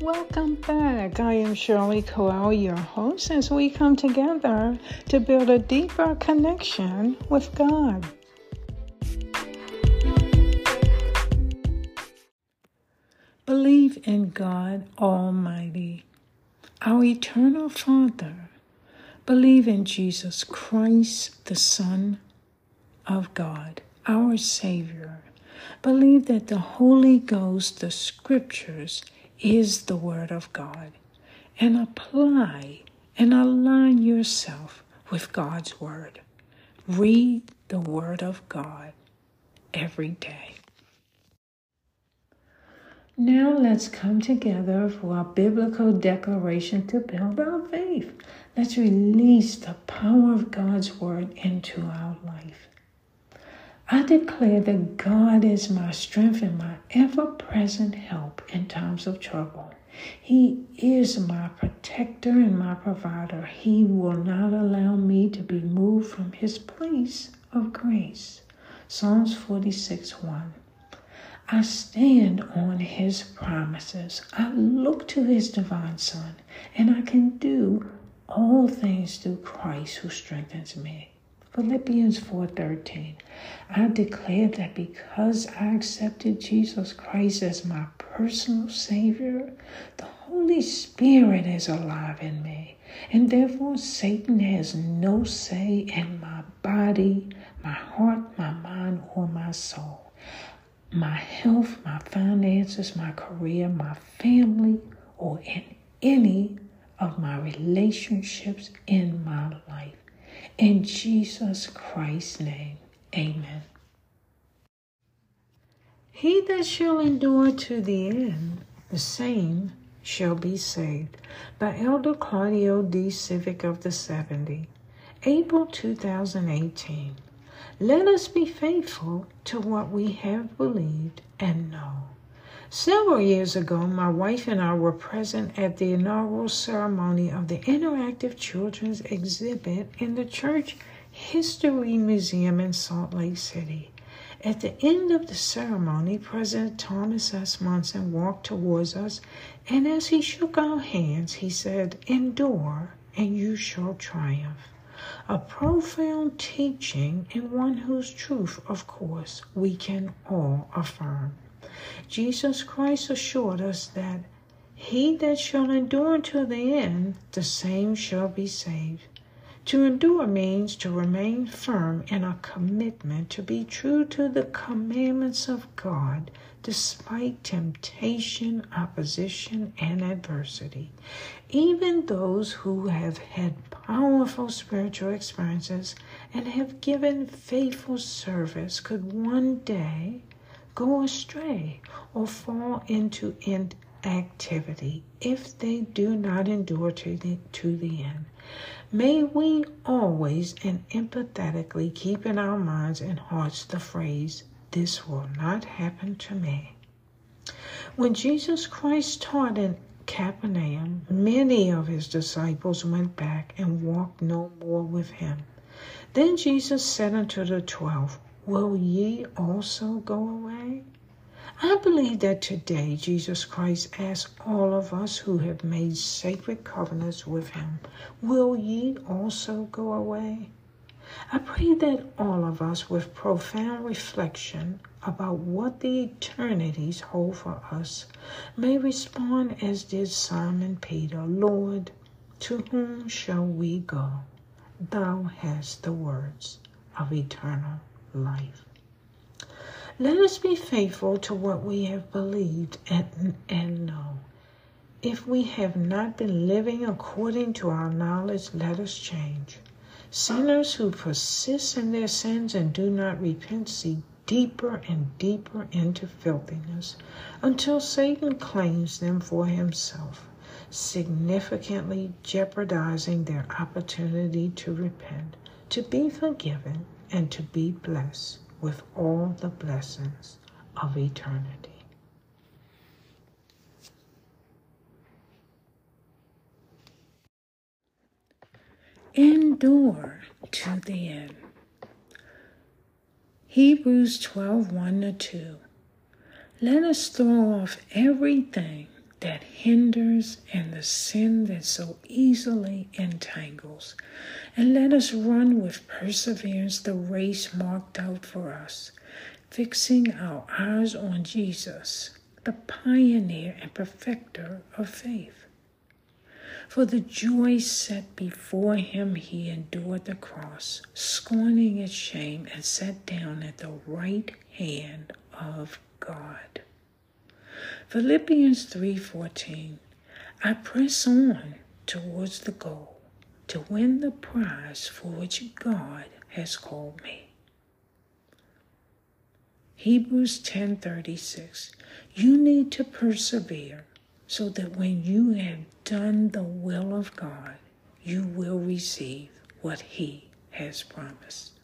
Welcome back. I am Shirley Coel, your host, as we come together to build a deeper connection with God. Believe in God Almighty, our eternal Father. Believe in Jesus Christ, the Son of God, our Savior. Believe that the Holy Ghost, the Scriptures, is the Word of God and apply and align yourself with God's Word. Read the Word of God every day. Now let's come together for our biblical declaration to build our faith. Let's release the power of God's Word into our life. I declare that God is my strength and my ever present help in times of trouble. He is my protector and my provider. He will not allow me to be moved from his place of grace. Psalms 46 1. I stand on his promises. I look to his divine Son, and I can do all things through Christ who strengthens me. Philippians 4:13. I declare that because I accepted Jesus Christ as my personal savior, the Holy Spirit is alive in me, and therefore Satan has no say in my body, my heart, my mind, or my soul. My health, my finances, my career, my family, or in any of my relationships in my life. In Jesus Christ's name, amen. He that shall endure to the end, the same shall be saved. By Elder Claudio D. Zivic of the 70, April 2018. Let us be faithful to what we have believed and know. Several years ago, my wife and I were present at the inaugural ceremony of the interactive children's exhibit in the Church History Museum in Salt Lake City. At the end of the ceremony, President Thomas S. Monson walked towards us, and as he shook our hands, he said, Endure, and you shall triumph. A profound teaching, and one whose truth, of course, we can all affirm. Jesus Christ assured us that he that shall endure until the end, the same shall be saved. To endure means to remain firm in a commitment to be true to the commandments of God despite temptation, opposition, and adversity. Even those who have had powerful spiritual experiences and have given faithful service could one day go astray or fall into inactivity if they do not endure to the, to the end. May we always and empathetically keep in our minds and hearts the phrase, This will not happen to me. When Jesus Christ taught in Capernaum, many of his disciples went back and walked no more with him. Then Jesus said unto the twelve, Will ye also go away? I believe that today Jesus Christ asks all of us who have made sacred covenants with Him, Will ye also go away? I pray that all of us, with profound reflection about what the eternities hold for us, may respond as did Simon Peter Lord, to whom shall we go? Thou hast the words of eternal life. Let us be faithful to what we have believed and, and know. If we have not been living according to our knowledge, let us change. Sinners who persist in their sins and do not repent sink deeper and deeper into filthiness until Satan claims them for himself, significantly jeopardizing their opportunity to repent, to be forgiven, and to be blessed with all the blessings of eternity. Endure to the end. Hebrews 12 1 to 2. Let us throw off everything that hinders and the sin that so easily entangles. And let us run with perseverance the race marked out for us, fixing our eyes on Jesus, the pioneer and perfecter of faith. For the joy set before him, he endured the cross, scorning its shame, and sat down at the right hand of God. Philippians 3:14 I press on towards the goal to win the prize for which God has called me. Hebrews 10:36 You need to persevere so that when you have done the will of God, you will receive what he has promised.